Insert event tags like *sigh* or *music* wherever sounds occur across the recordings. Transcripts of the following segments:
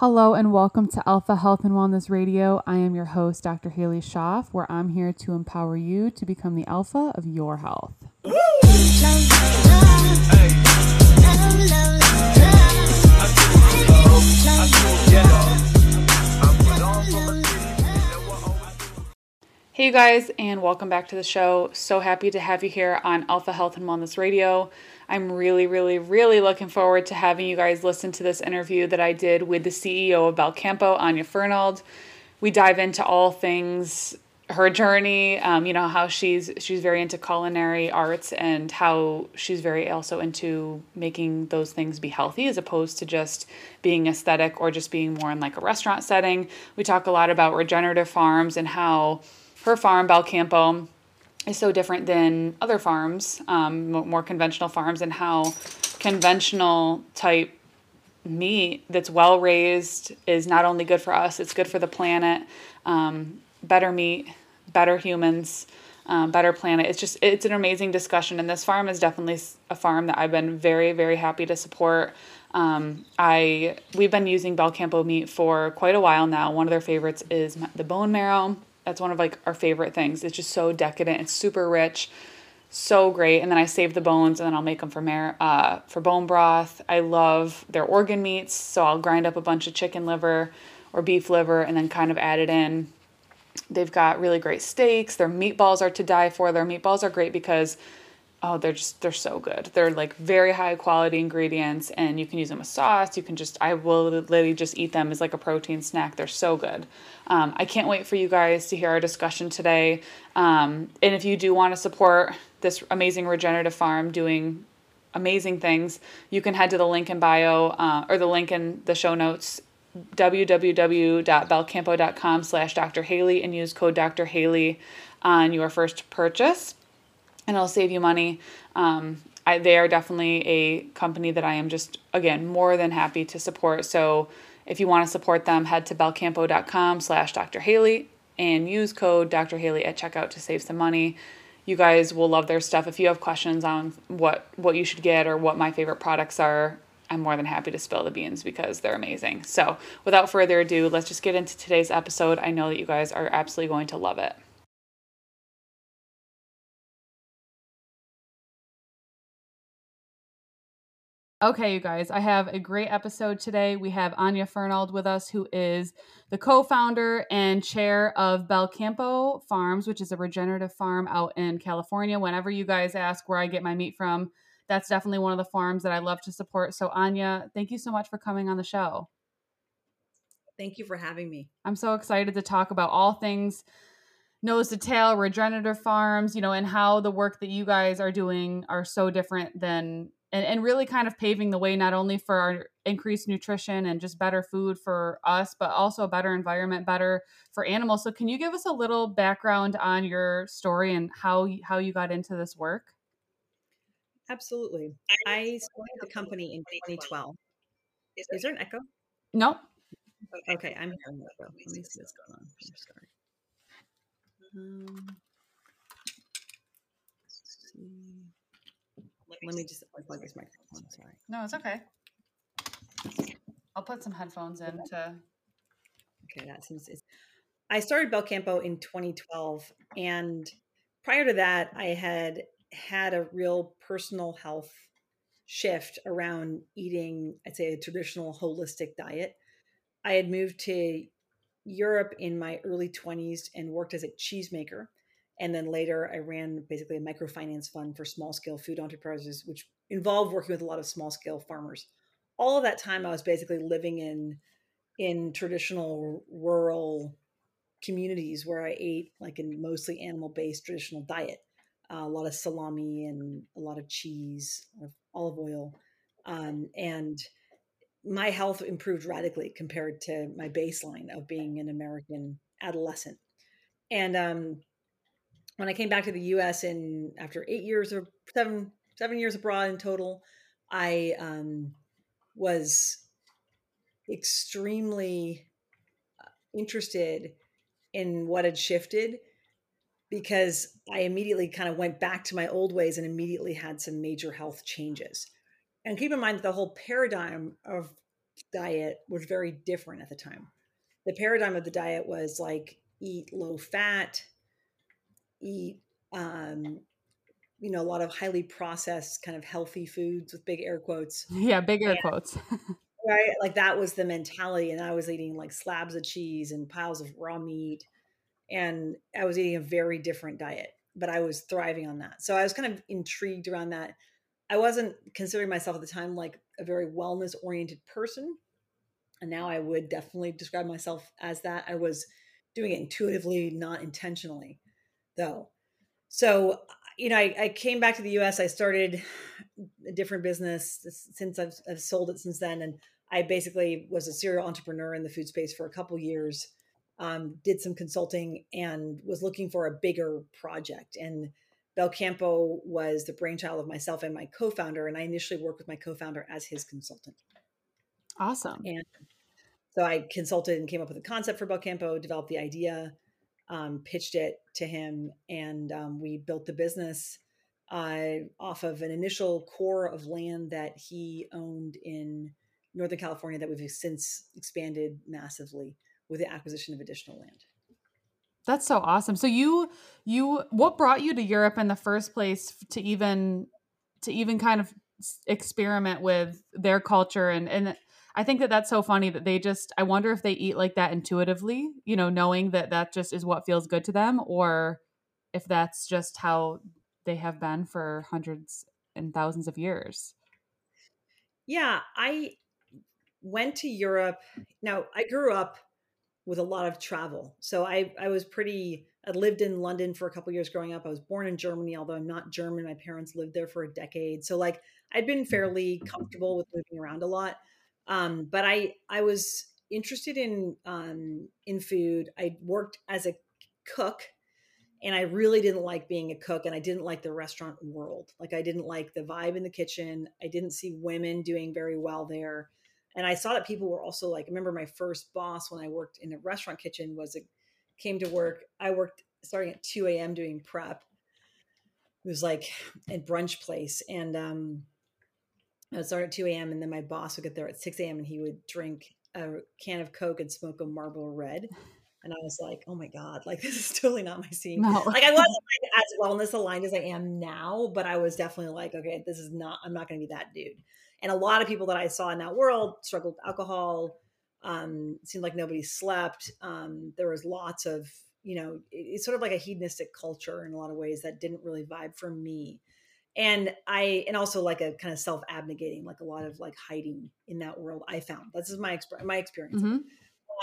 Hello and welcome to Alpha Health and Wellness Radio. I am your host, Dr. Halie Schoff, where I'm here to empower you to become the alpha of your health. Hey, you guys, and welcome back to the show. So happy to have you here on Alpha Health and Wellness Radio. I'm really, really, really looking forward to having you guys listen to this interview that I did with the CEO of Belcampo, Anya Fernald. We dive into all things her journey, um, you know how she's she's very into culinary arts and how she's very also into making those things be healthy as opposed to just being aesthetic or just being more in like a restaurant setting. We talk a lot about regenerative farms and how her farm Belcampo is so different than other farms, um, more conventional farms, and how conventional type meat that's well raised is not only good for us, it's good for the planet. Um, better meat, better humans, um, better planet. It's just it's an amazing discussion, and this farm is definitely a farm that I've been very very happy to support. Um, I we've been using Belcampo meat for quite a while now. One of their favorites is the bone marrow that's one of like our favorite things. It's just so decadent. It's super rich, so great. And then I save the bones and then I'll make them for mar- uh, for bone broth. I love their organ meats, so I'll grind up a bunch of chicken liver or beef liver and then kind of add it in. They've got really great steaks. Their meatballs are to die for. Their meatballs are great because oh they're just they're so good. They're like very high quality ingredients and you can use them with sauce. You can just i will literally just eat them as like a protein snack. They're so good. Um, i can't wait for you guys to hear our discussion today. Um, and if you do want to support this amazing regenerative farm doing amazing things you can head to the link in bio uh, or the link in the show notes www.belcampo.com slash dr halie and use code dr halie on your first purchase and it'll save you money. Um, I, they are definitely a company that I am just, again, more than happy to support. So if you want to support them, head to belcampo.com slash Dr. Halie and use code Dr. Halie at checkout to save some money. You guys will love their stuff. If you have questions on what, what you should get or what my favorite products are, I'm more than happy to spill the beans because they're amazing. So without further ado, let's just get into today's episode. I know that you guys are absolutely going to love it. Okay, you guys, I have a great episode today. We have Anya Fernald with us, who is the co founder and chair of Belcampo Farms, which is a regenerative farm out in California. Whenever you guys ask where I get my meat from, that's definitely one of the farms that I love to support. So, Anya, thank you so much for coming on the show. Thank you for having me. I'm so excited to talk about all things nose to tail regenerative farms, you know, and how the work that you guys are doing are so different than and, and really kind of paving the way not only for our increased nutrition and just better food for us, but also a better environment, better for animals. So, can you give us a little background on your story and how how you got into this work? Absolutely. I started the company in 2012. Is there an echo? No. Okay, I'm hearing echo. Let me see what's going on. I'm sorry. Um, let me just unplug this microphone. Sorry. No, it's okay. I'll put some headphones in to. Okay, that seems. It's... I started Belcampo in 2012, and prior to that, I had had a real personal health shift around eating. I'd say a traditional holistic diet. I had moved to Europe in my early 20s and worked as a cheesemaker and then later, I ran basically a microfinance fund for small scale food enterprises, which involved working with a lot of small scale farmers. All of that time, I was basically living in in traditional rural communities where I ate like a mostly animal based traditional diet, uh, a lot of salami and a lot of cheese, olive oil, um, and my health improved radically compared to my baseline of being an American adolescent. And um, when I came back to the U.S. in after eight years or seven seven years abroad in total, I um, was extremely uh, interested in what had shifted because I immediately kind of went back to my old ways and immediately had some major health changes. And keep in mind that the whole paradigm of diet was very different at the time. The paradigm of the diet was like eat low fat, eat um, you know a lot of highly processed kind of healthy foods with big air quotes. Yeah, big air and, quotes. *laughs* right, like that was the mentality, and I was eating like slabs of cheese and piles of raw meat, and I was eating a very different diet, but I was thriving on that. So I was kind of intrigued around that. I wasn't considering myself at the time like a very wellness oriented person. And now I would definitely describe myself as that. I was doing it intuitively, not intentionally, though. So, you know, I, I came back to the US. I started a different business since I've, I've sold it since then. And I basically was a serial entrepreneur in the food space for a couple years. Um, did some consulting and was looking for a bigger project. And Belcampo was the brainchild of myself and my co-founder, and I initially worked with my co-founder as his consultant. Awesome. And so I consulted and came up with a concept for Belcampo, developed the idea, um, pitched it to him, and um, we built the business uh, off of an initial core of land that he owned in Northern California that we've since expanded massively with the acquisition of additional land. That's so awesome. So you you what brought you to Europe in the first place to even to even kind of experiment with their culture and and I think that that's so funny that they just I wonder if they eat like that intuitively, you know, knowing that that just is what feels good to them or if that's just how they have been for hundreds and thousands of years. Yeah, I went to Europe. Now, I grew up with a lot of travel. So I I was pretty I lived in London for a couple years growing up. I was born in Germany, although I'm not German. My parents lived there for a decade. So like I'd been mm-hmm. fairly comfortable with moving around a lot. Um, but I I was interested in um, in food. I worked as a cook and I really didn't like being a cook and I didn't like the restaurant world. Like I didn't like the vibe in the kitchen. I didn't see women doing very well there and I saw that people were also like, I remember my first boss when I worked in a restaurant kitchen was a, came to work. I worked starting at 2 a.m. doing prep. It was like a brunch place. And um, I would start at 2 a.m. and then my boss would get there at 6 a.m. and he would drink a can of Coke and smoke a Marlboro Red. And I was like, oh my God, like *laughs* this is totally not my scene. No. Like I wasn't *laughs* like, as wellness aligned as I am now, but I was definitely like, okay, this is not, I'm not going to be that dude. And a lot of people that I saw in that world struggled with alcohol. Um, seemed like nobody slept. Um, there was lots of, you know, it's sort of like a hedonistic culture in a lot of ways that didn't really vibe for me. And I, and also like a kind of self abnegating, like a lot of like hiding in that world. I found this is my exp- my experience. Mm-hmm.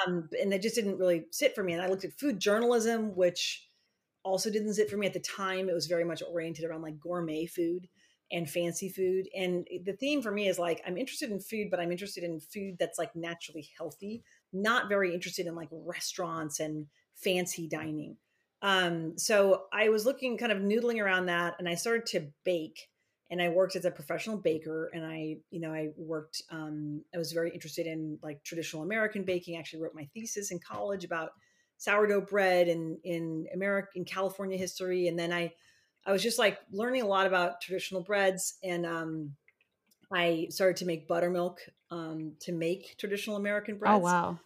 Um, and it just didn't really sit for me. And I looked at food journalism, which also didn't sit for me at the time. It was very much oriented around like gourmet food and fancy food. And the theme for me is like, I'm interested in food, but I'm interested in food that's like naturally healthy, not very interested in like restaurants and fancy dining. Um, so I was looking kind of noodling around that and I started to bake and I worked as a professional baker and I, you know, I worked, um, I was very interested in like traditional American baking. I actually wrote my thesis in college about sourdough bread and in America, in California history. And then I, I was just like learning a lot about traditional breads and um, I started to make buttermilk um, to make traditional American oh, breads. Oh wow.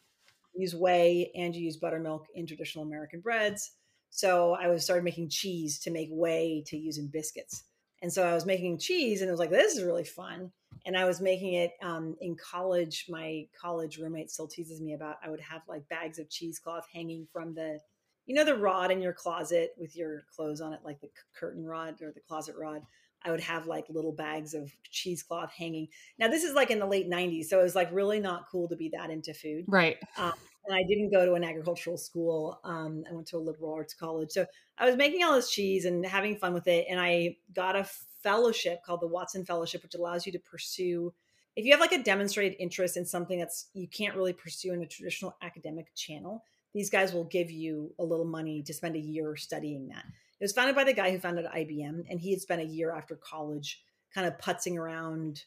use whey and you use buttermilk in traditional American breads. So I was started making cheese to make whey to use in biscuits. And so I was making cheese and it was like, this is really fun. And I was making it um, in college. My college roommate still teases me about I would have like bags of cheesecloth hanging from the you know the rod in your closet with your clothes on it like the curtain rod or the closet rod i would have like little bags of cheesecloth hanging now this is like in the late 90s so it was like really not cool to be that into food right um, and i didn't go to an agricultural school um, i went to a liberal arts college so i was making all this cheese and having fun with it and i got a fellowship called the watson fellowship which allows you to pursue if you have like a demonstrated interest in something that's you can't really pursue in a traditional academic channel these guys will give you a little money to spend a year studying that. It was founded by the guy who founded IBM, and he had spent a year after college kind of putzing around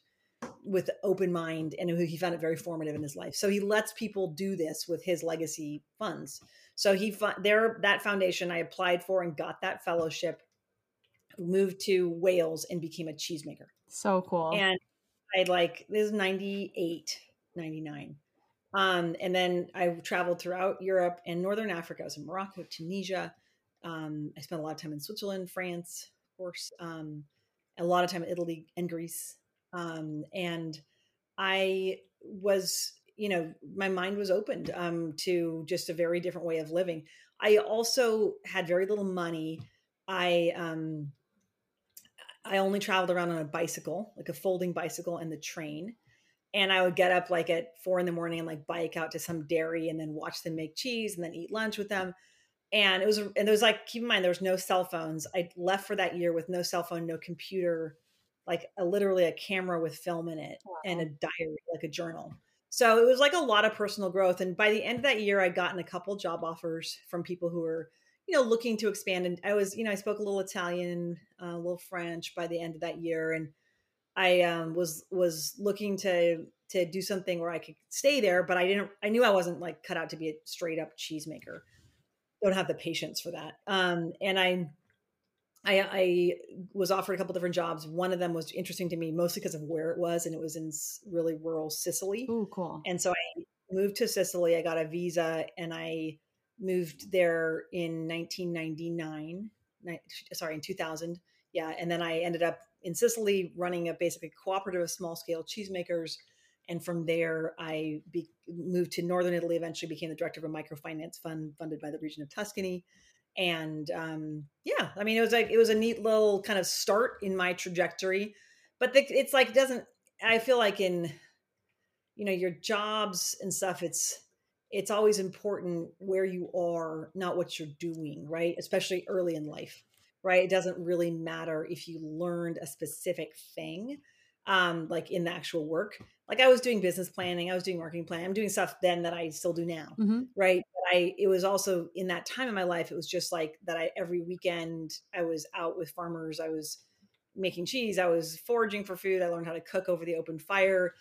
with open mind, and he found it very formative in his life. So he lets people do this with his legacy funds. So he there that foundation I applied for and got that fellowship, moved to Wales and became a cheesemaker. So cool. And I like this is 98 99. Um, and then I traveled throughout Europe and Northern Africa. I was in Morocco, Tunisia. Um, I spent a lot of time in Switzerland, France, of course, um, a lot of time in Italy and Greece. Um, and I was, you know, my mind was opened um, to just a very different way of living. I also had very little money. I um, I only traveled around on a bicycle, like a folding bicycle, and the train and I would get up like at four in the morning and like bike out to some dairy and then watch them make cheese and then eat lunch with them. And it was, and it was like, keep in mind, there was no cell phones. I left for that year with no cell phone, no computer, like a, literally a camera with film in it wow. and a diary, like a journal. So it was like a lot of personal growth. And by the end of that year, I'd gotten a couple job offers from people who were, you know, looking to expand. And I was, you know, I spoke a little Italian, uh, a little French by the end of that year. And I um, was was looking to to do something where I could stay there, but I didn't. I knew I wasn't like cut out to be a straight up cheesemaker. Don't have the patience for that. Um, and I, I, I was offered a couple different jobs. One of them was interesting to me, mostly because of where it was, and it was in really rural Sicily. Oh, cool! And so I moved to Sicily. I got a visa, and I moved there in 1999. Sorry, in 2000. Yeah, and then I ended up in Sicily running a basically cooperative of small scale cheesemakers. And from there, I be, moved to Northern Italy, eventually became the director of a microfinance fund funded by the region of Tuscany. And um, yeah, I mean, it was like, it was a neat little kind of start in my trajectory. But the, it's like, it doesn't, I feel like in, you know, your jobs and stuff, it's, it's always important where you are, not what you're doing, right? Especially early in life right? It doesn't really matter if you learned a specific thing, um, like in the actual work. Like I was doing business planning, I was doing marketing planning, I'm doing stuff then that I still do now, mm-hmm. right? I it was also in that time in my life, it was just like that. I every weekend I was out with farmers, I was making cheese, I was foraging for food, I learned how to cook over the open fire.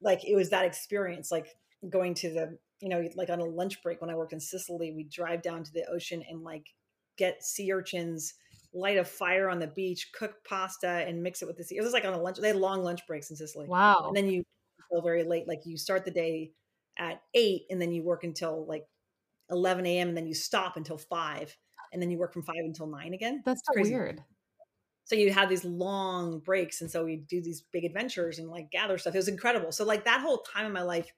Like it was that experience, like going to the you know like on a lunch break when I worked in Sicily, we drive down to the ocean and like get sea urchins light a fire on the beach, cook pasta, and mix it with the sea. It was like on a lunch. They had long lunch breaks in Sicily. Wow. And then you go very late. Like you start the day at eight, and then you work until like eleven a.m. and then you stop until five, and then you work from five until nine again. That's so weird. So you have these long breaks, and so we do these big adventures and like gather stuff. It was incredible. So like that whole time in my life,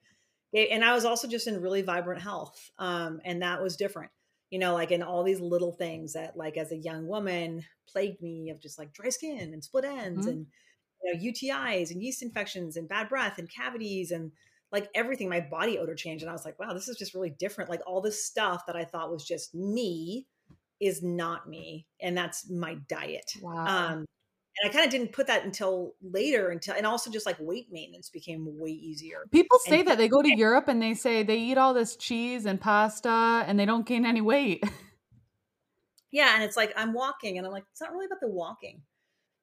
and I was also just in really vibrant health, um, and that was different you know, like in all these little things that, like, as a young woman, plagued me of just like dry skin and split ends mm-hmm. and you know, UTIs and yeast infections and bad breath and cavities and like everything. My body odor changed, and I was like, wow, this is just really different. Like all this stuff that I thought was just me is not me, and that's my diet. Wow. Um, and I kind of didn't put that until later until and also just like weight maintenance became way easier. People say and, that they go to *laughs* Europe and they say they eat all this cheese and pasta and they don't gain any weight. yeah, and it's like I'm walking and I'm like it's not really about the walking.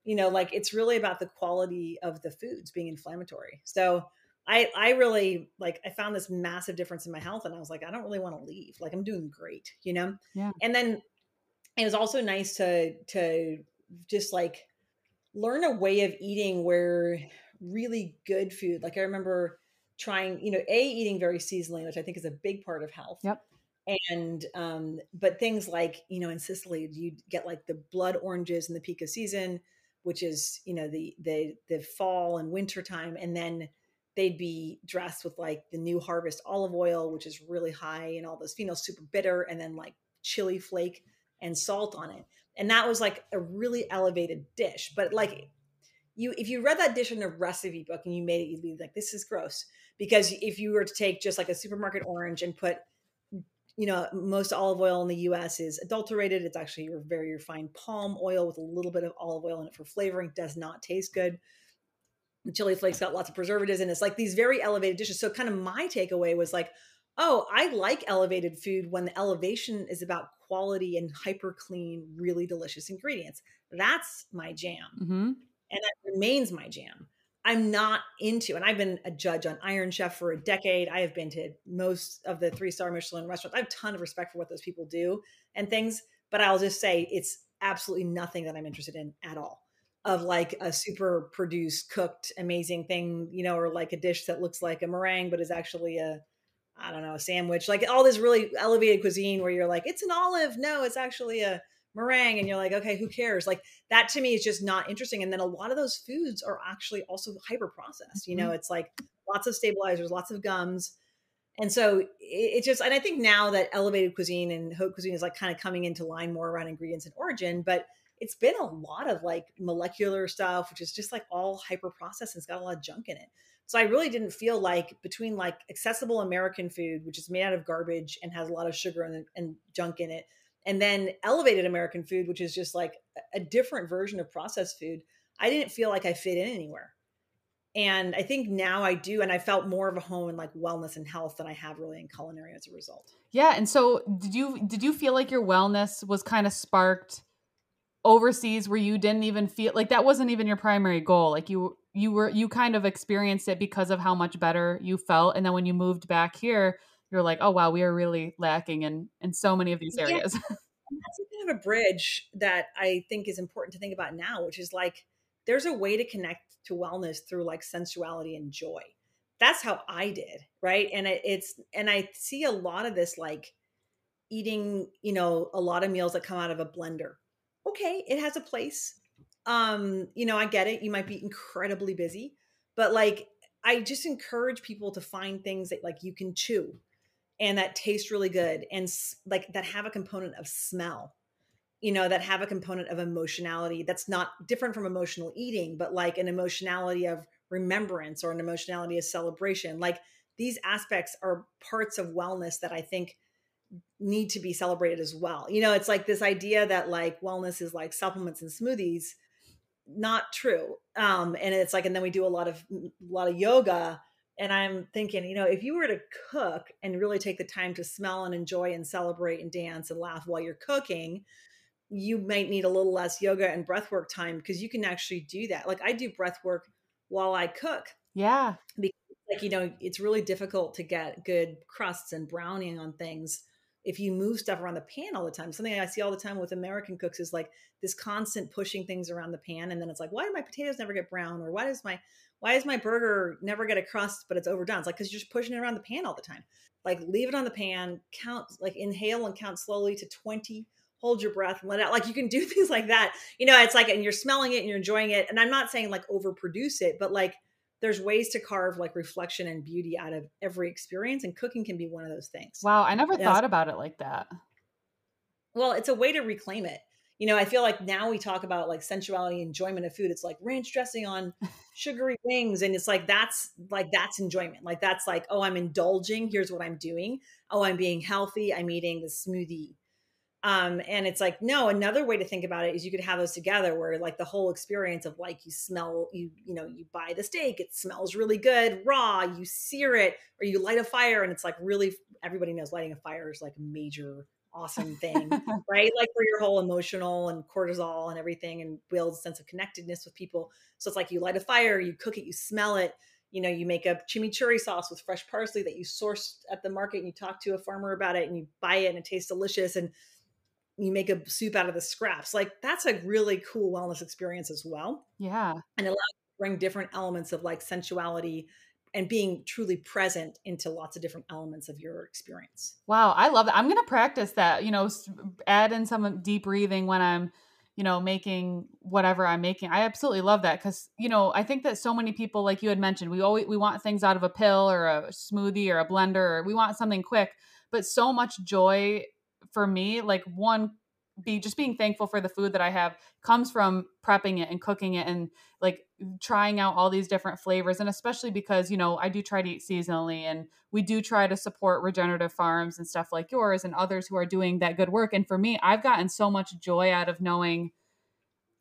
You know, like it's really about the quality of the foods being inflammatory. So I I really like I found this massive difference in my health and I was like I don't really want to leave. Like I'm doing great, you know? Yeah. And then it was also nice to to just like learn a way of eating where really good food like i remember trying you know a eating very seasonally which i think is a big part of health yep and um but things like you know in sicily you get like the blood oranges in the peak of season which is you know the the the fall and winter time and then they'd be dressed with like the new harvest olive oil which is really high and all those phenols super bitter and then like chili flake and salt on it. And that was like a really elevated dish. But like you if you read that dish in a recipe book and you made it you'd be like this is gross. Because if you were to take just like a supermarket orange and put you know most olive oil in the us is adulterated it's actually your very refined palm oil with a little bit of olive oil in it for flavoring does not taste good the chili flakes got lots of preservatives and it's like these very elevated dishes so kind of my takeaway was like oh, I like elevated food when the elevation is about quality and hyper clean, really delicious ingredients. That's my jam. Mm-hmm. And that remains my jam. I'm not into, and I've been a judge on Iron Chef for a decade. I have been to most of the three star Michelin restaurants. I have a ton of respect for what those people do and things, but I'll just say it's absolutely nothing that I'm interested in at all. Of like a super produced cooked amazing thing you know or like a dish that looks like a meringue but is actually a i don't know a sandwich like all this really elevated cuisine where you're like it's an olive no it's actually a meringue and you're like okay who cares like that to me is just not interesting and then a lot of those foods are actually also hyper processed you know mm-hmm. it's like lots of stabilizers lots of gums and so it, it, just and i think now that elevated cuisine and haute cuisine is like kind of coming into line more around ingredients and origin but it's been a lot of like molecular stuff which is just like all hyper processed and it's got a lot of junk in it. So i really didn't feel like between like accessible american food which is made out of garbage and has a lot of sugar and, and junk in it and then elevated american food which is just like a different version of processed food i didn't feel like i fit in anywhere. And i think now i do and i felt more of a home in like wellness and health than i have really in culinary as a result. Yeah and so did you did you feel like your wellness was kind of sparked overseas where you didn't even feel like that wasn't even your primary goal. Like you you were you kind of experienced it because of how much better you felt. And then when you moved back here you're like oh wow we are really lacking in in so many of these areas. *laughs* Yeah. that's kind of a bridge that i think is important to think about now which is like there's a way to connect to wellness through like sensuality and joy. That's how i did right? And it, it's and i see a lot of this like eating you know a lot of meals that come out of a blender okay, it has a place. Um, you know, I get it. You might be incredibly busy, but like I just encourage people to find things that like you can chew and that taste really good and like that have a component of smell. You know, that have a component of emotionality that's not different from emotional eating, but like an emotionality of remembrance or an emotionality of celebration. Like these aspects are parts of wellness that I think need to be celebrated as well. You know, it's like this idea that like wellness is like supplements and smoothies, not true. Um, and it's like, and then we do a lot of a lot of yoga. And I'm thinking, you know, if you were to cook and really take the time to smell and enjoy and celebrate and dance and laugh while you're cooking, you might need a little less yoga and breath work time because you can actually do that. Like I do breath work while I cook. Yeah. Because like, you know, it's really difficult to get good crusts and browning on things if you move stuff around the pan all the time, something I see all the time with American cooks is like this constant pushing things around the pan, and then it's like, why do my potatoes never get brown, or why does my why does my burger never get a crust but it's overdone? It's like because you're just pushing it around the pan all the time. Like leave it on the pan, count like inhale and count slowly to twenty. Hold your breath and let out. Like you can do *laughs* things like that. You know, it's like and you're smelling it and you're enjoying it. And I'm not saying like overproduce it, but like there's ways to carve like reflection and beauty out of every experience and cooking can be one of those things. Wow i never thought about it like that. Well it's a way to reclaim it. You know i feel like now we talk about like sensuality enjoyment of food. It's like ranch dressing on *laughs* sugary wings and it's like that's like that's enjoyment. Like that's like oh i'm indulging here's what i'm doing. Oh i'm being healthy i'm eating the smoothie um and it's like no another way to think about it is you could have those together where like the whole experience of like you smell you you know you buy the steak it smells really good raw you sear it or you light a fire and it's like really everybody knows lighting a fire is like a major awesome thing *laughs* right? Like for your whole emotional and cortisol and everything and builds a sense of connectedness with people. So it's like you light a fire you cook it you smell it you know you make a chimichurri sauce with fresh parsley that you sourced at the market and you talk to a farmer about it and you buy it and it tastes delicious and you make a soup out of the scraps. Like that's a really cool wellness experience as well. Yeah. And it allows you to bring different elements of like sensuality and being truly present into lots of different elements of your experience. Wow, I love that. I'm going to practice that, you know, add in some deep breathing when I'm, you know, making whatever I'm making. I absolutely love that cuz, you know, I think that so many people like you had mentioned, we always we want things out of a pill or a smoothie or a blender or we want something quick, but so much joy for me, like one be just being thankful for the food that I have comes from prepping it and cooking it and like trying out all these different flavors. And especially because, you know, I do try to eat seasonally and we do try to support regenerative farms and stuff like yours and others who are doing that good work. And for me, I've gotten so much joy out of knowing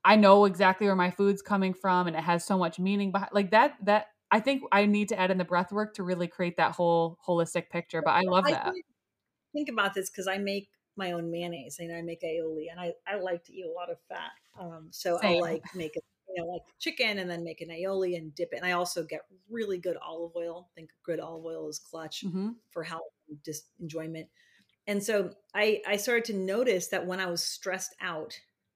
I know exactly where my food's coming from and it has so much meaning behind like that, that I think I need to add in the breath work to really create that whole holistic picture. But I love that. I think about this because I make my own mayonnaise and I make aioli and I, I like to eat a lot of fat. Um, so i like make it, you know, like chicken and then make an aioli and dip it. And I also get really good olive oil. I think good olive oil is clutch mm-hmm. for health and just enjoyment. And so I, I started to notice that when I was stressed out,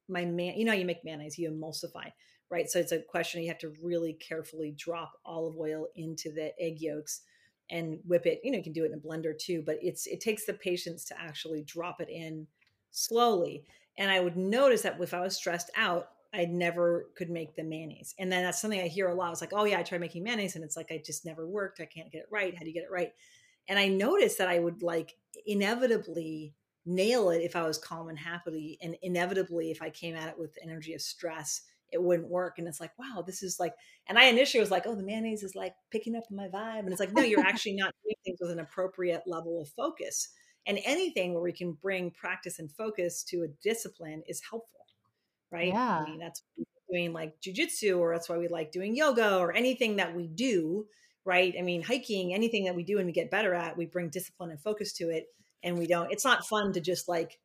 my man, you know, you make mayonnaise, you emulsify, right? So it's a question you have to really carefully drop olive oil into the egg yolks and whip it. You know, you can do it in a blender too, but it's it takes the patience to actually drop it in slowly. And I would notice that if I was stressed out, I never could make the mayonnaise. And then that's something I hear a lot. It's like, oh yeah, I tried making mayonnaise and it's like I just never worked. I can't get it right. How do you get it right? And I noticed that I would like inevitably nail it if I was calm and happy. And inevitably, if I came at it with energy of stress, it wouldn't work. And it's like, wow, this is like, and I initially was like, oh, the mayonnaise is like picking up my vibe. And it's like, no, you're *laughs* actually not doing things with an appropriate level of focus. And anything where we can bring practice and focus to a discipline is helpful, right? Yeah. I mean, that's doing like jujitsu, or that's why we like doing yoga, or anything that we do, right? I mean, hiking, anything that we do and we get better at, we bring discipline and focus to it. And we don't, it's not fun to just like,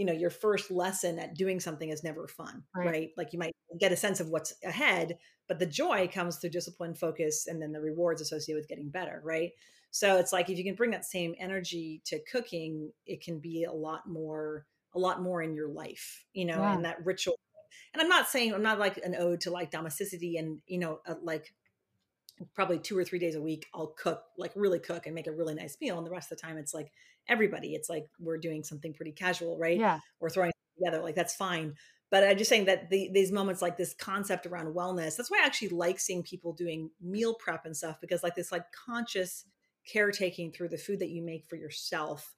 you know, your first lesson at doing something is never fun, right? right? Like you might get a sense of what's ahead, but the joy comes through discipline, focus, and then the rewards associated with getting better, right? So it's like if you can bring that same energy to cooking, it can be a lot more, a lot more in your life, you know, yeah. and that ritual. And I'm not saying I'm not like an ode to like domesticity and you know, uh, like probably two or three days a week I'll cook, like really cook and make a really nice meal. And the rest of the time it's like everybody, it's like we're doing something pretty casual, right? Yeah. We're throwing together, like that's fine. But I'm just saying that the, these moments, like this concept around wellness, that's why I actually like seeing people doing meal prep and stuff because, like, this like conscious caretaking through the food that you make for yourself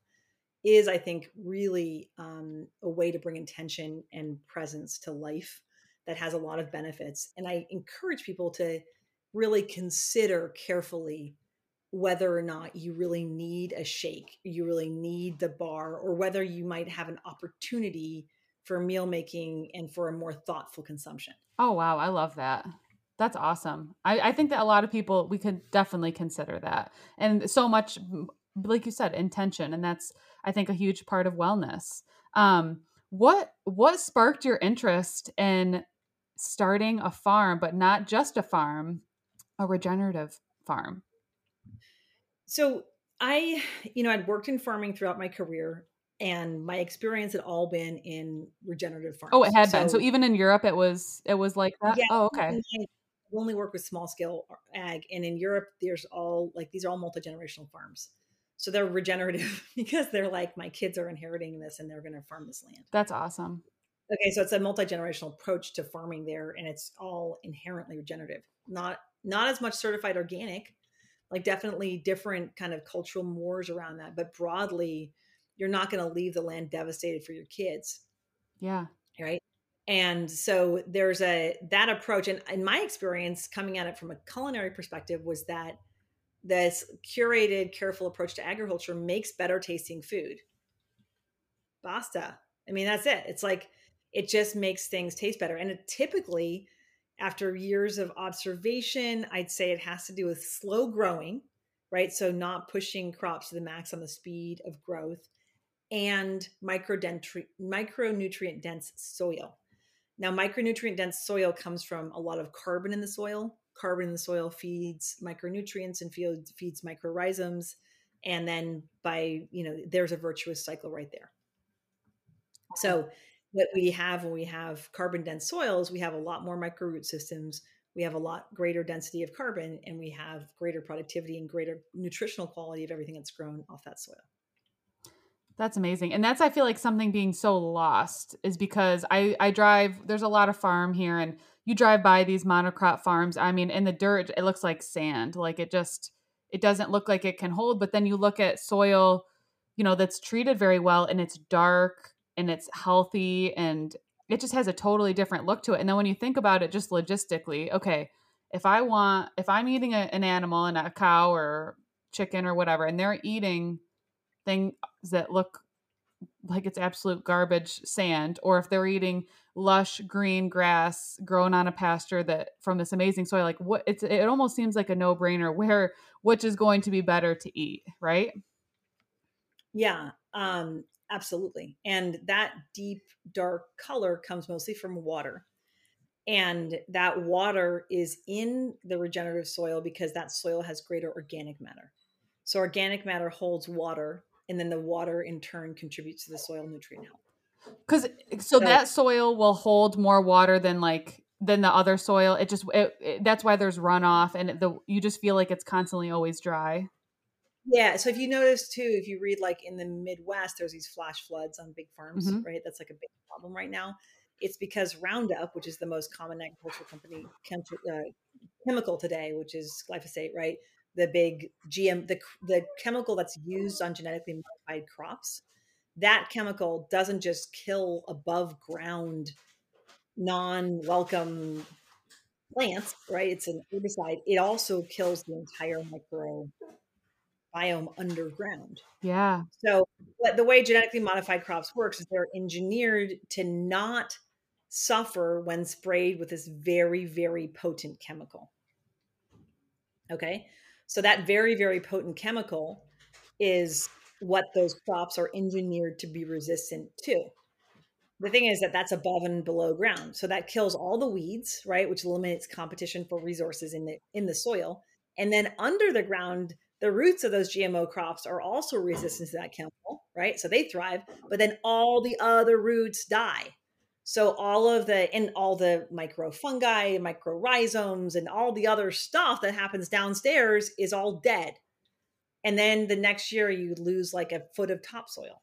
is, I think, really um, a way to bring intention and presence to life that has a lot of benefits. And I encourage people to really consider carefully whether or not you really need a shake, you really need the bar, or whether you might have an opportunity for meal making and for a more thoughtful consumption. Oh, wow. I love that. That's awesome. I, I think that a lot of people, we could definitely consider that. And so much, like you said, intention. And that's, I think, a huge part of wellness. Um, what what sparked your interest in starting a farm, but not just a farm, a regenerative farm? So I, you know, I'd worked in farming throughout my career and my experience had all been in regenerative farms. Oh, it had so, been. So even in Europe, it was it was like that. Yeah, oh, okay. I only work with small scale ag, and in Europe, there's all like these are all multi generational farms. So they're regenerative *laughs* because they're like my kids are inheriting this and they're going to farm this land. That's awesome. Okay, so it's a multi generational approach to farming there, and it's all inherently regenerative. Not not as much certified organic, like definitely different kind of cultural mores around that, but broadly you're not going to leave the land devastated for your kids. Yeah. Right. And so there's a that approach, and in my experience, coming at it from a culinary perspective, was that this curated, careful approach to agriculture makes better tasting food. Basta. I mean, that's it. It's like it just makes things taste better. And it typically, after years of observation, I'd say it has to do with slow growing, right? So not pushing crops to the max on the speed of growth and micronutrient dense soil. Now, micronutrient dense soil comes from a lot of carbon in the soil. Carbon in the soil feeds micronutrients and feeds, mycorrhizals. And then by, you know, there's a virtuous cycle right there. So, what we have when we have carbon dense soils, we have a lot more micro-root systems. We have a lot greater density of carbon and we have greater productivity and greater nutritional quality of everything that's grown off that soil. That's amazing. And that's I feel like something being so lost is because I I drive there's a lot of farm here and you drive by these monocrop farms. I mean, in the dirt it looks like sand. Like it just it doesn't look like it can hold, but then you look at soil, you know, that's treated very well and it's dark and it's healthy and it just has a totally different look to it. And then when you think about it just logistically, okay, if I want if I'm eating a, an animal and a cow or chicken or whatever and they're eating things that look like it's absolute garbage sand or if they're eating lush green grass grown on a pasture that from this amazing soil like what it's it almost seems like a no-brainer *laughs* where which is going to be better to eat right yeah um absolutely and that deep dark color comes mostly from water and that water is in the regenerative soil because that soil has greater organic matter so organic matter holds water and then the water in turn contributes to the soil nutrient health. Because so, so, that soil will hold more water than like than the other soil. It just it, it, that's why there's runoff, and the you just feel like it's constantly always dry. Yeah. So if you notice too, if you read like in the Midwest, there's these flash floods on big farms, mm-hmm. right? That's like a big problem right now. It's because Roundup, which is the most common agricultural company chem- uh, chemical today, which is glyphosate, right? The big GM, the the chemical that's used on genetically modified crops, that chemical doesn't just kill above ground, non welcome plants, right? It's an herbicide. It also kills the entire micro biome underground. Yeah. So but the way genetically modified crops works is they're engineered to not suffer when sprayed with this very, very potent chemical. Okay. So that very, very potent chemical is what those crops are engineered to be resistant to. The thing is that that's above and below ground. So that kills all the weeds, right, which eliminates competition for resources in the in the soil. And then under the ground, the roots of those GMO crops are also resistant to that chemical, right? So they thrive, but then all the other roots die. So all of the and all the microfungi, mycorrhizomes, and all the other stuff that happens downstairs is all dead and then the next year you lose like a foot of topsoil.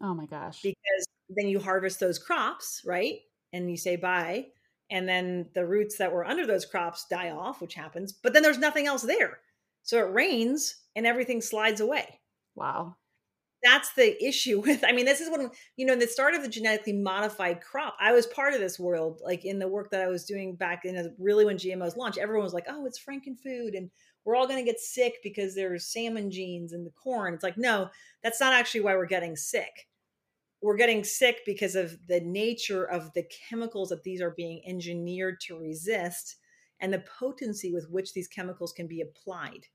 Oh my gosh. Because then you harvest those crops, right? And you say bye. And then the roots that were under those crops die off, which happens, but then there's nothing else there. So it rains and everything slides away. Wow. That's the issue *laughs* with, I mean, this is when, you know, the start of the genetically modified crop, I was part of this world, like in the work that I was doing back in really when GMOs launched, everyone was like, oh, it's frankenfood. And we're all going to get sick because there's salmon genes in the corn. It's like, no, that's not actually why we're getting sick. We're getting sick because of the nature of the chemicals that these are being engineered to resist and the potency with which these chemicals can be applied.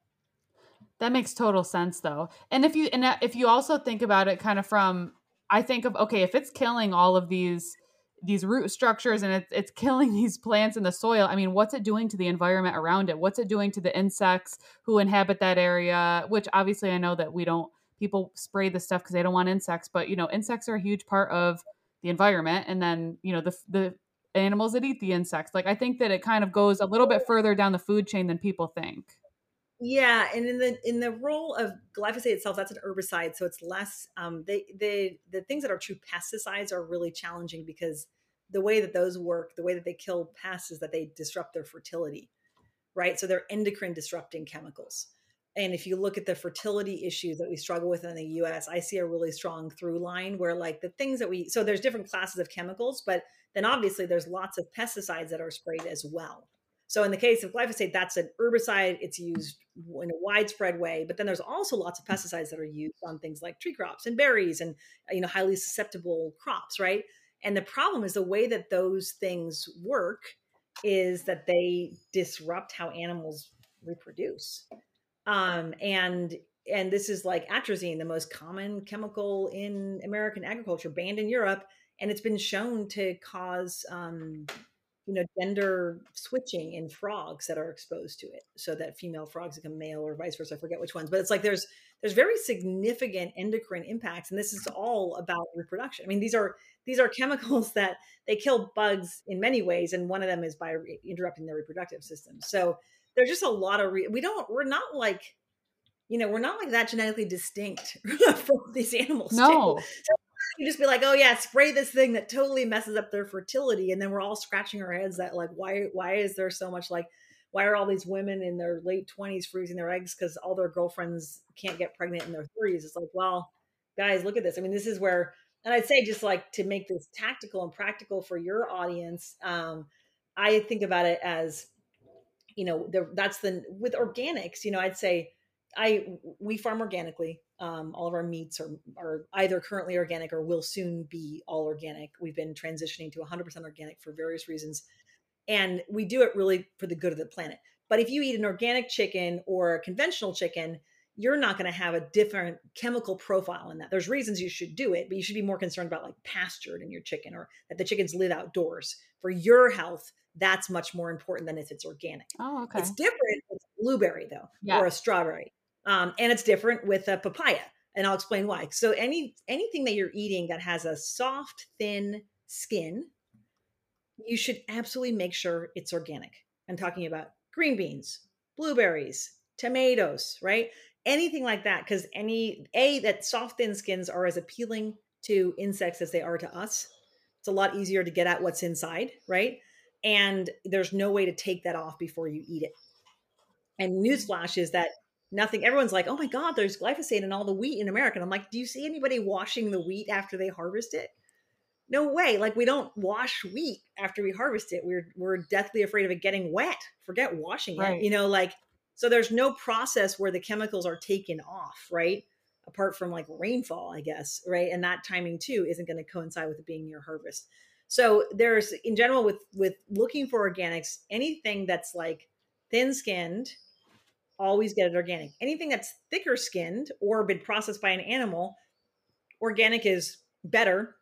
That makes total sense though. And if you and uh, if you also think about it kind of from I think of okay, if it's killing all of these these root structures and it's it's killing *laughs* these plants in the soil. I mean, what's it doing to the environment around it? What's it doing to the insects who inhabit that area? Which obviously I know that we don't people spray the stuff because they don't want insects, but you know, insects are a huge part of the environment and then, you know, the the animals that eat the insects. Like I think that it kind of goes a little bit further down the food chain than people think. Yeah, and in the in the role of glyphosate itself, that's an herbicide, so it's less. Um, they the the things that are true pesticides are really challenging because the way that those work, the way that they kill pests, is that they disrupt their fertility, right? So they're endocrine disrupting chemicals. And if you look at the fertility issues that we struggle with in the U.S., I see a really strong through line where like the things that we so there's different classes of chemicals, but then obviously there's lots of pesticides that are sprayed as well so in the case of glyphosate, that's an herbicide. It's mm. used in a widespread way, but then there's also lots of mm. pesticides that are used on things like tree crops and berries and uh, you know highly susceptible crops, right? And the problem is the way that those things work is that they disrupt how animals reproduce. Um, and and this is like atrazine, the most common chemical in American agriculture, banned in Europe, and it's been shown to cause um, you know gender switching in frogs that are exposed to it so that female frogs become male or vice versa i forget which ones but it's like there's there's very significant endocrine impacts and this is all about reproduction. I mean these are these are chemicals *laughs* that they kill bugs in many ways and one of them is by re- interrupting their reproductive system. So there's just a lot of re- we don't we're not like you know we're not like that genetically distinct *laughs* from these animals no so you just be like, oh yeah, spray this thing that totally messes up their fertility, and then we're all scratching our heads that like, why why is there so much like, why are all these women in their late twenties freezing their eggs because all their girlfriends can't get pregnant in their thirties? It's like, well, guys, look at this. I mean, this is where, and I'd say just like to make this tactical and practical for your audience, um, I think about it as, you know, the, that's the with organics. You know, I'd say I we farm organically. Um, all of our meats are are either currently organic or will soon be all organic. We've been transitioning to 100% organic for various reasons, and we do it really for the good of the planet. But if you eat an organic chicken or a conventional chicken, you're not going to have a different chemical profile in that. There's reasons you should do it, but you should be more concerned about like pastured in your chicken or that the chickens live outdoors. For your health, that's much more important than if it's organic. Oh, okay. It's different with blueberry though, yeah. or a strawberry um, and it's different with a papaya and i'll explain why so any anything that you're eating that has a soft thin skin you should absolutely make sure it's organic. I'm talking about green beans, blueberries, tomatoes, right? Anything like that. Because any, A, that soft, thin skins are as appealing to insects as they are to us. It's a lot easier to get at what's inside, right? And there's no way to take that off before you eat it. And mm-hmm. newsflash is that nothing, everyone's like, oh my God, there's glyphosate in all the wheat in America. And I'm like, do you see anybody washing the wheat after they harvest it? no way like we don't wash wheat after we harvest it we're we're deathly afraid of it getting wet forget washing right. it you know like so there's no process where the chemicals are taken off right? Apart from like rainfall i guess right? And that timing too isn't going to coincide with it being near harvest. So there's in general with with looking for organics anything that's like thin skinned always get it organic. Anything that's thicker skinned or been processed by an animal organic is better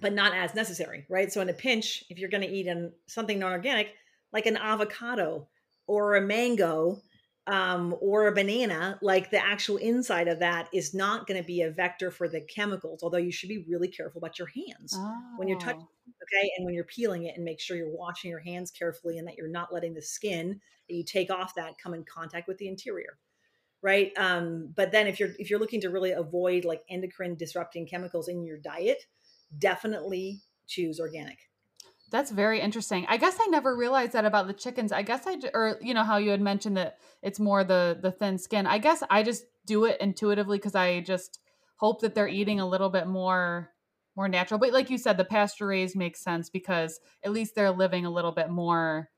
but not as necessary, right? So in a pinch, if you're going to eat in something non-organic, like an avocado or a mango um, or a banana, like the actual inside of that is not going to be a vector for the chemicals. Although you should be really careful about your hands oh. when you're touching, oh. okay, and when you're peeling it, and make sure you're washing your hands carefully, and that you're not letting the skin that you take off that come in contact with the interior right um, but then if you're if you're looking to really avoid like endocrine disrupting chemicals in your diet definitely choose organic. That's very interesting. I guess I never realized that about the chickens. I guess I or you know how you had mentioned that it's more the the thin skin. I guess I just do it intuitively cuz I just hope that they're eating a little bit more more natural. But like you said the pasture raised makes sense because at least they're living a little bit more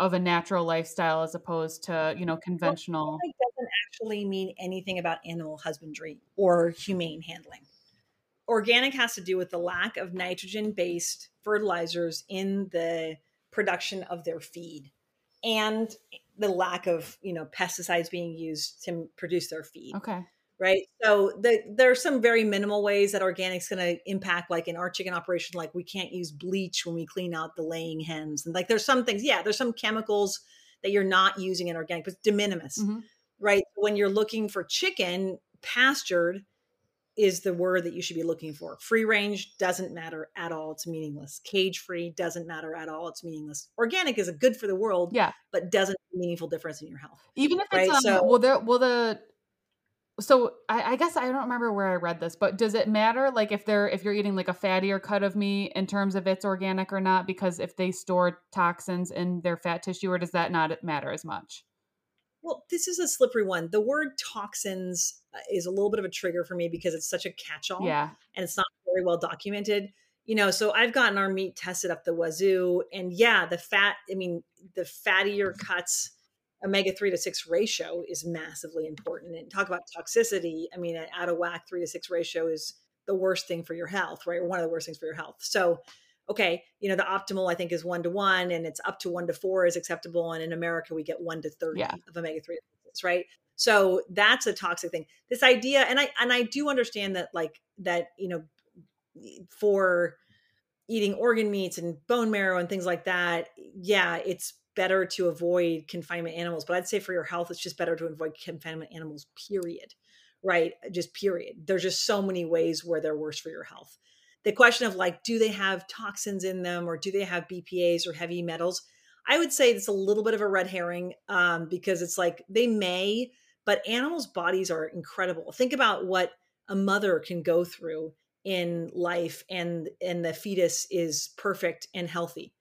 of a natural lifestyle as opposed to, you know, conventional. Well, doesn't actually mean anything about animal husbandry or humane handling organic has to do with the lack of nitrogen based fertilizers in the production of their feed and the lack of you know pesticides being used to produce their feed okay. right? So the, there are some very minimal ways that organic's going to impact like in our chicken operation like we can't use bleach when we clean out the laying hens and like there's some things yeah there's some chemicals that you're not using in organic but de minimis mm-hmm. right? When you're looking for chicken pastured is the word that you should be looking for. Free range doesn't matter at all. It's meaningless. Cage free doesn't matter at all. It's meaningless. Organic is a good for the world, yeah, but doesn't meaningful difference in your health. Even if right? it's um, so, well, the well, the so I, I, guess I don't remember where I read this, but does it matter like if they're if you're eating like a fattier cut of meat in terms of it's organic or not? Because if they store toxins in their fat tissue, or does that not matter as much? Well, this is a slippery one. The word toxins uh, is a little bit of a trigger for me because it's such a catch-all. Yeah. And it's not very well documented. You know, so I've gotten our meat tested up the wazoo. And yeah, the fat, I mean, the fattier cuts, omega 3 to 6 ratio is massively important. And talk about toxicity. I mean, an out of whack 3 to 6 ratio is the worst thing for your health, right? Or one of the worst things for your health. So okay, you know, the optimal I think is one to one and it's up to one to four is acceptable. And in America, we get one to 30 yeah. of omega 3 right? So that's a toxic thing. This idea, and I and I do understand that like that, you know, for eating organ meats and bone marrow and things like that, yeah, it's better to avoid confinement animals. But I'd say for your health, it's just better to avoid confinement animals, period. Right? Just period. There's just so many ways where they're worse for your health the question of like, do they have toxins in them or do they have BPAs or heavy metals? I would say it's a little bit of a red herring um, because it's like they may, but animals' bodies are incredible. Think about what a mother can go through in life, and and the fetus is perfect and healthy,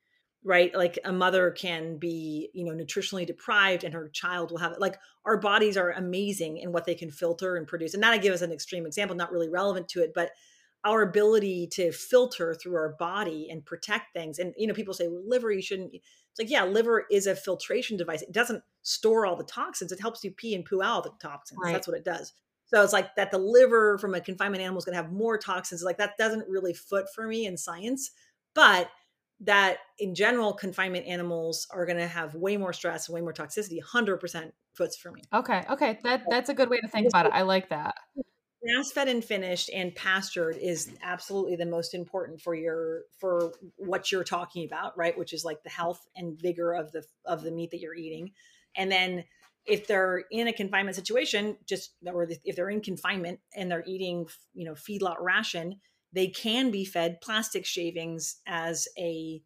right? Like a mother can be, you know, nutritionally deprived, and her child will have it. Like our bodies are amazing in what they can filter and produce. And that I give as an extreme example, not really relevant to it, but our ability to filter through our body and protect things. And you know, people say, well, liver, you shouldn't. It's like, yeah, liver is a filtration device. It doesn't store all the toxins. It helps you pee and poo out the toxins. Right. That's what it does. So it's like that the liver from a confinement animal is going to have more toxins. Like that doesn't really foot for me in science, but that in general, confinement animals are going to have way more stress and way more toxicity. Hundred percent foots for me. Okay, okay, that that's a good way to think about it. I like that grass fed and finished and pastured is absolutely the most important for your for what you're talking about right? Which is like the health and vigor of the of the meat that you're eating. And then if they're in a confinement situation just or if they're in confinement and they're eating you know feedlot ration they can be fed plastic shavings as a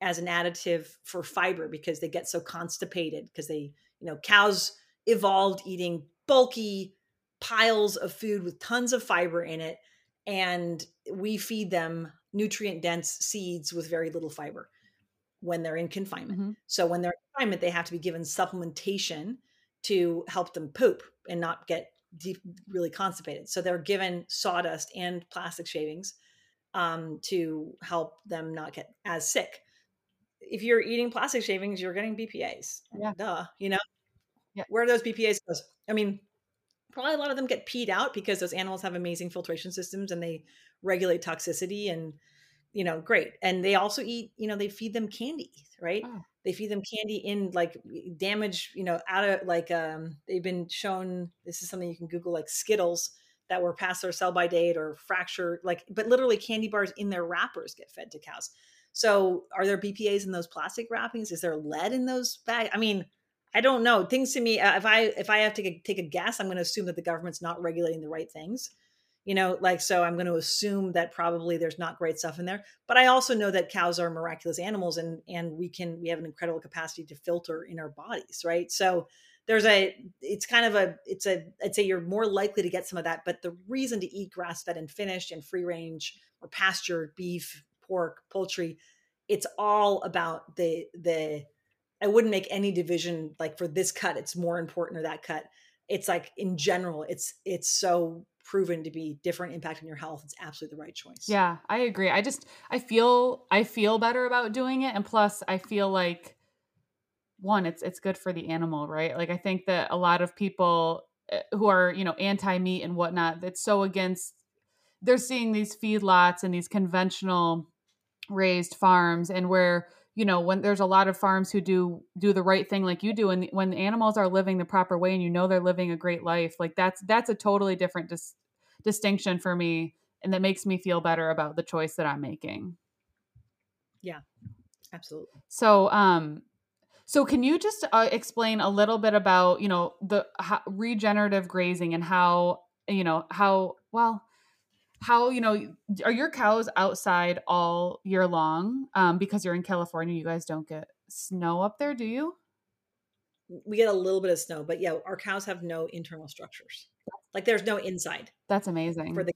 as an additive for fiber because they get so constipated because they, you know, cows evolved eating bulky piles of food with tons of fiber in it and we feed them nutrient dense seeds with very little fiber when they're in confinement. Mm-hmm. So when they're in confinement, they have to be given supplementation to help them poop and not get deep, really constipated. So they're given sawdust and plastic shavings um, to help them not get as sick. If you're eating plastic shavings, you're getting BPAs. Yeah. Duh. You know, yeah. where do those BPAs? I mean, probably a lot of them get peed out because those animals have amazing filtration systems and they regulate toxicity and you know great. And they also eat you know they feed them candy right? Oh. they feed them candy in like damage you know out of like um they've been shown this is something you can google like skittles that were past their sell by date or fractured like but literally candy bars in their wrappers get fed to cows. So are there bpas in those plastic wrappings? Is there lead in those bags i mean i don't know things to me uh, if i if i have to take a guess i'm going to assume that the government's not regulating the right things you know like so i'm going to assume that probably there's not great stuff in there but i also know that cows are miraculous animals and and we can we have an incredible capacity to filter in our bodies right? So there's a it's kind of a it's a i'd say you're more likely to get some of that but the reason to eat grass fed and finished and free range or pasture beef pork poultry it's all about the the i wouldn't make any division like for this cut it's more important or that cut. It's like in general it's it's so proven to be different impact on your health it's absolutely the right choice. Yeah i agree i just i feel i feel better about doing it and plus i feel like one it's it's good for the animal right? Like i think that a lot of people eh, who are you know anti meat and whatnot it's so against they're seeing these feedlots and these conventional raised farms and where you know when there's a lot of farms who do do the right thing like you do and when animals are living the proper way and you know they're living a great life like that's that's a totally different dis- distinction for me and that makes me feel better about the choice that i'm making. Yeah absolutely. So um so can you just uh, explain a little bit about you know the how, regenerative grazing and how you know how well how you know are your cows outside all year long? Um, because you're in california you guys don't get snow up there do you? We get a little bit of snow but yeah our cows have no internal structures. Like there's no inside that's amazing. for the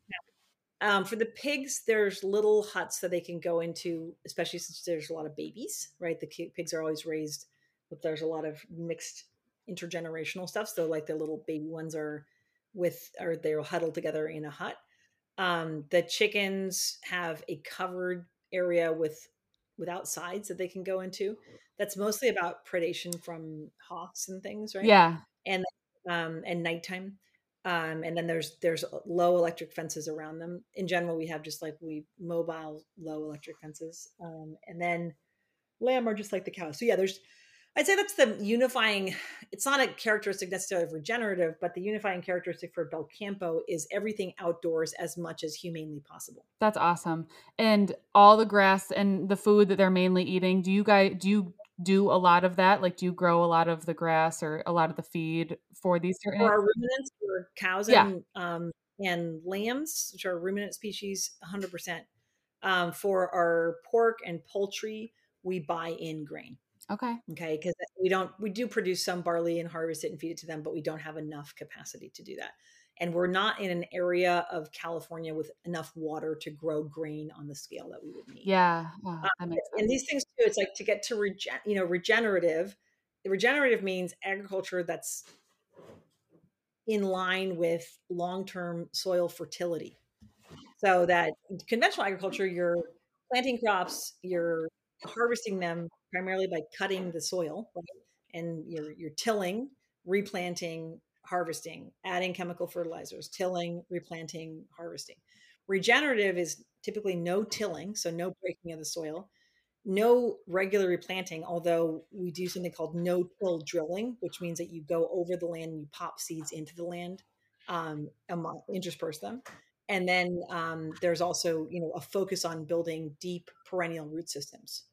um, for the pigs there's little huts that they can go into especially since there's a lot of babies right? The pigs are always raised but there's a lot of mixed intergenerational stuff so like the little baby ones are with or they're huddled together in a hut um, the chickens have a covered area with without sides that they can go into. That's mostly about predation from hawks and things, right? Yeah. And um, and nighttime. Um, and then there's there's low electric fences around them. In general, we have just like we mobile low electric fences. Um, and then lamb are just like the cows. So yeah, there's I'd say that's the unifying. It's not a characteristic necessarily of regenerative, but the unifying characteristic for Belcampo is everything outdoors as much as humanely possible. That's awesome. And all the grass and the food that they're mainly eating. Do you guys do you do a lot of that? Like, do you grow a lot of the grass or a lot of the feed for these certain? For our ruminants, for cows yeah. and um, and lambs, which are ruminant species, 100. Um, percent For our pork and poultry, we buy in grain. Okay. Okay. Because we don't, we do produce some barley and harvest it and feed it to them, but we don't have enough capacity to do that. And we're not in an area of California with enough water to grow grain on the scale that we would need. Yeah. um, and these things too, it's like to get to regen, you know, regenerative. Regenerative means agriculture that's in line with long-term soil fertility. So that conventional agriculture, you're planting crops, you're harvesting them primarily by cutting the soil, right? and you're you're tilling, replanting, harvesting, adding chemical fertilizers, tilling, replanting, harvesting. Regenerative is typically no tilling, so no breaking of the soil, no regular replanting, although we do something called no till drilling, which means that you go over the land and you pop seeds into the land, um, intersperse them. And then um, there's also, you know, a focus on building deep perennial root systems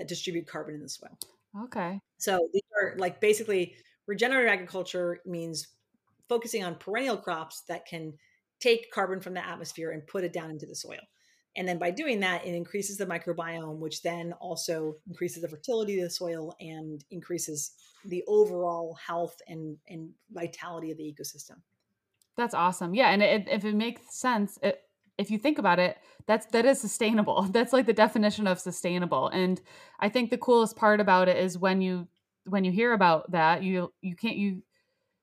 that distribute carbon in the soil. Okay. So these are like basically regenerative agriculture means focusing on perennial crops that can take carbon from the atmosphere and put it down into the soil. And then by doing that, it increases the microbiome, which then also increases the fertility of the soil and increases the overall health and, and vitality of the ecosystem. That's awesome. Yeah, and it, if it makes sense, it, if you think about it, that's that is sustainable. *laughs* That's like the definition of sustainable. And I think the coolest part about it is when you when you hear about that, you you can't you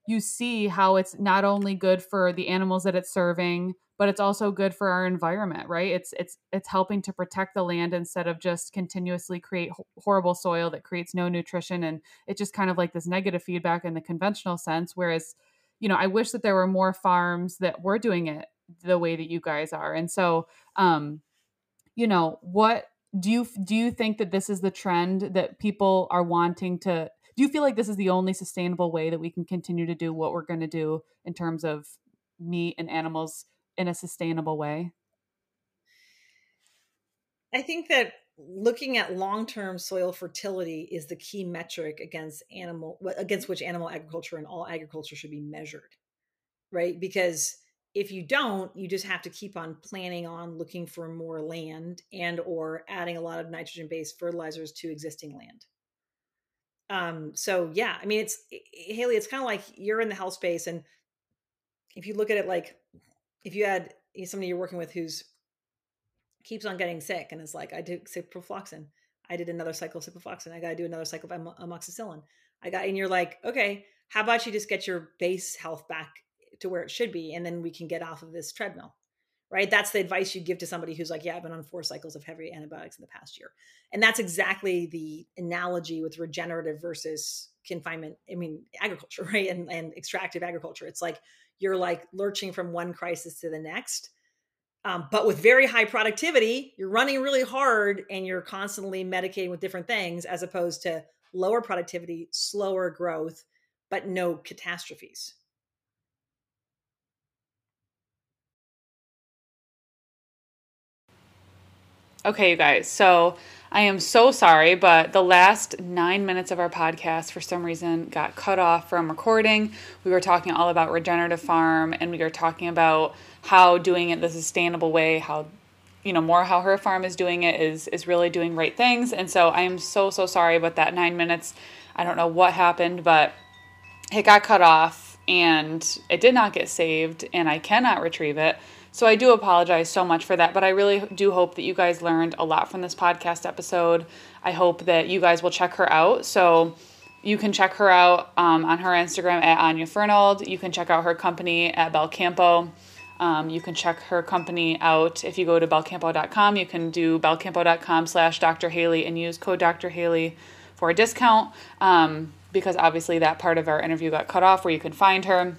you see how it's not only good for the animals that it's serving, but it's also good for our environment, right? It's it's it's helping to protect the land instead of just continuously create horrible soil that creates no nutrition and it's just kind of like this negative feedback in the conventional sense whereas you know, I wish that there were more farms that were doing it the way that you guys are. And so um you know, what do you do you think that this is the trend that people are wanting to do you feel like this is the only sustainable way that we can continue to do what we're going to do in terms of meat and animals in a sustainable way? I think that looking at long-term soil fertility is the key metric against animal against which animal agriculture and all agriculture should be measured. Right? Because if you don't, you just have to keep on planning on looking for more land and or adding a lot of nitrogen-based fertilizers to existing land. Um, so yeah, I mean, it's eh, eh, Halie. It's kind of like you're in the health space, and if you look at it like if you had eh, somebody you're working with who's keeps on getting sick and it's like, I did ciprofloxacin, I did another cycle of ciprofloxacin, I got to do another cycle of amoxicillin, I got, and you're like, okay, how about you just get your base health back to where it should be, and then we can get off of this treadmill right? That's the advice you'd give to somebody who's like, yeah, I've been on four cycles of heavy antibiotics in the past year. And that's exactly the analogy with regenerative versus confinement. I mean, agriculture, *laughs* right? And, and extractive agriculture. It's like you're like lurching from one crisis to the next. Um, but with very high productivity, you're running really hard and you're constantly medicating with different things as opposed to lower productivity, slower growth, but no catastrophes. Okay, you guys. So I am so sorry, but the last nine minutes of our podcast, for some reason, got cut off from recording. We were talking all about regenerative farm and we were talking about how doing it the sustainable way, how you know more how her farm is doing it is is really doing right things and so i am so so sorry about that nine minutes i don't know what happened but it got cut off and it did not get saved and i cannot retrieve it so I do apologize so much for that, but I really do hope that you guys learned a lot from this podcast episode. I hope that you guys will check her out. So you can check her out um, on her Instagram at Anya Fernald. You can check out her company at Belcampo. Um, you can check her company out if you go to belcampo.com. You can do belcampo.com slash Dr. Halie and use code Dr. Halie for a discount um, because obviously that part of our interview got cut off where you can find her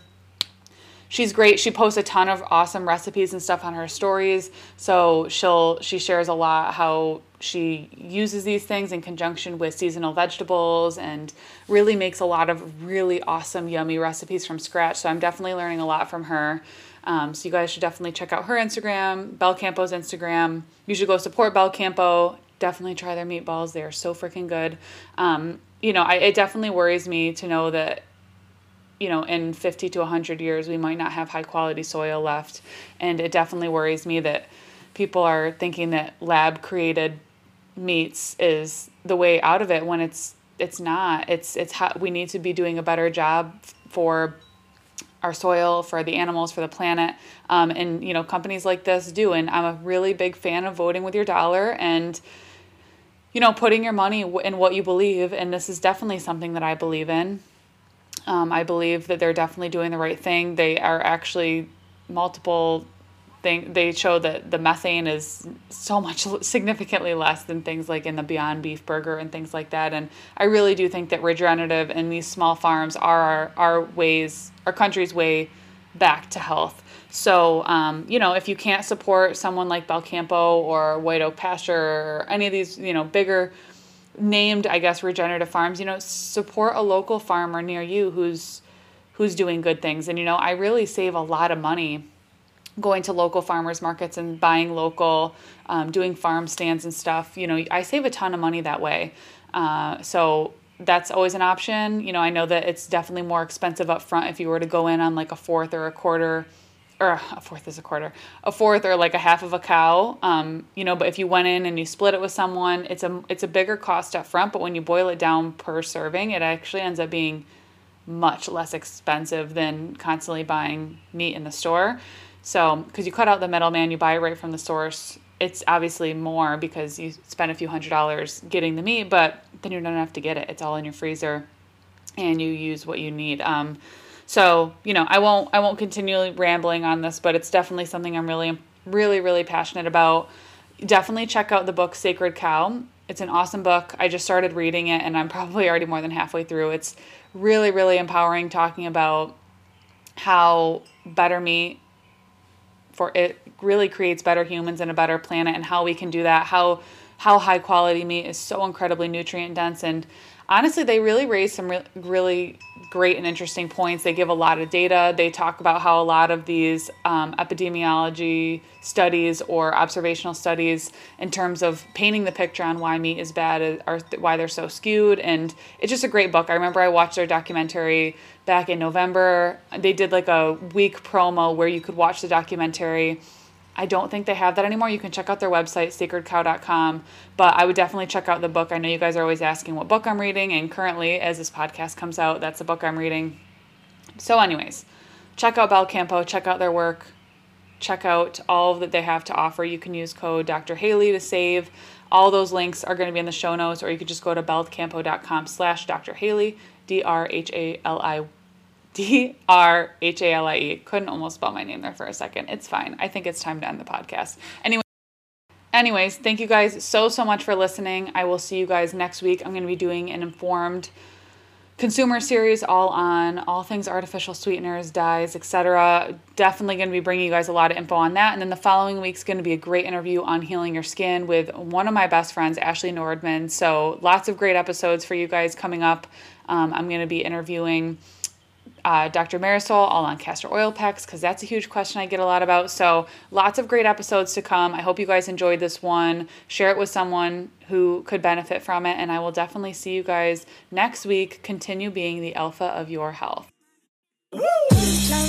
she's great. She posts a ton of awesome recipes and stuff on her stories. So she'll she shares a lot how she uses these things in conjunction with seasonal vegetables and really makes a lot of really awesome yummy recipes from scratch. So I'm definitely learning a lot from her. Um, so you guys should definitely check out her Instagram, Belcampo's Instagram. You should go support Belcampo. Definitely try their meatballs. They are so freaking good. Um, you know, I, it definitely worries me to know that you know, in 50 to 100 years, we might not have high quality soil left. And it definitely worries me that people are thinking that lab created meats is the way out of it when it's it's not. It's it's how we need to be doing a better job for our soil for the animals for the planet. Um, and you know companies like this do. And i'm a really big fan of voting with your dollar and you know putting your money in what you believe. And this is definitely something that i believe in um, I believe that they're definitely doing the right thing. They are actually multiple thing they show that the methane is so much significantly less than things like in the Beyond Beef burger and things like that. And I really do think that regenerative and these small farms are our, our ways, our country's way back to health. So, um, you know, if you can't support someone like Belcampo or White Oak Pasture or any of these, you know, bigger named, I guess, regenerative farms, you know, support a local farmer near you who's who's doing good things. And you know, I really save a lot of money going to local farmers markets and buying local, um, doing farm stands and stuff. You know, I save a ton of money that way. Uh, so that's always an option. You know, I know that it's definitely more expensive up front if you were to go in on like a fourth or a quarter or a fourth is a quarter, a fourth or like a half of a cow. Um, you know, but if you went in and you split it with someone, it's a it's a bigger cost up front. But when you boil it down per serving, it actually ends up being much less expensive than constantly buying meat in the store. So, because you cut out the middleman, you buy it right from the source. It's obviously more because you spend a few hundred dollars getting the meat, but then you don't have to get it. It's all in your freezer, and you use what you need. Um, so, you know, I won't I won't continually rambling on this, but it's definitely something I'm really really really passionate about. Definitely check out the book Sacred Cow. It's an awesome book. I just started reading it and I'm *laughs* probably already more than halfway through. It's really really empowering talking about how better meat for it really creates better humans and a better planet and how we can do that. How how high quality meat is so incredibly nutrient dense and honestly, they really raise some re- really great and interesting points. They give a lot of data. They talk about how a lot of these um, epidemiology studies or observational studies, in terms of painting the picture on why meat is bad, or why they're so skewed. And it's just a great book. I remember I watched their documentary back in November. They did like a week promo where you could watch the documentary I don't think they have that anymore. You can check out their website, sacredcow.com. But I would definitely check out the book. I know you guys are always asking what book I'm reading, and currently, as this podcast comes out, that's the book I'm reading. So, anyways, check out Belcampo, check out their work, check out all that they have to offer. You can use code Dr. Halie to save. All those links are going to be in the show notes, or you could just go to belcampo.com slash Dr. Haley, D R H A L I D R H A L I E. Couldn't almost spell my name there for a second. It's fine. I think it's time to end the podcast. Anyway. Anyways, thank you guys so so much for listening. I will see you guys next week. I'm going to be doing an informed consumer series all on all things artificial sweeteners, dyes, etc. Definitely going to be bringing you guys a lot of info on that. And then the following week's going to be a great interview on healing your skin with one of my best friends, Ashley Nordman. So lots of great episodes for you guys coming up. Um, I'm going to be interviewing uh, Dr. Marisol, all on castor oil packs, because that's a huge question I get a lot about. So, lots of great episodes to come. I hope you guys enjoyed this one. Share it with someone who could benefit from it, and I will definitely see you guys next week. Continue being the alpha of your health. Woo!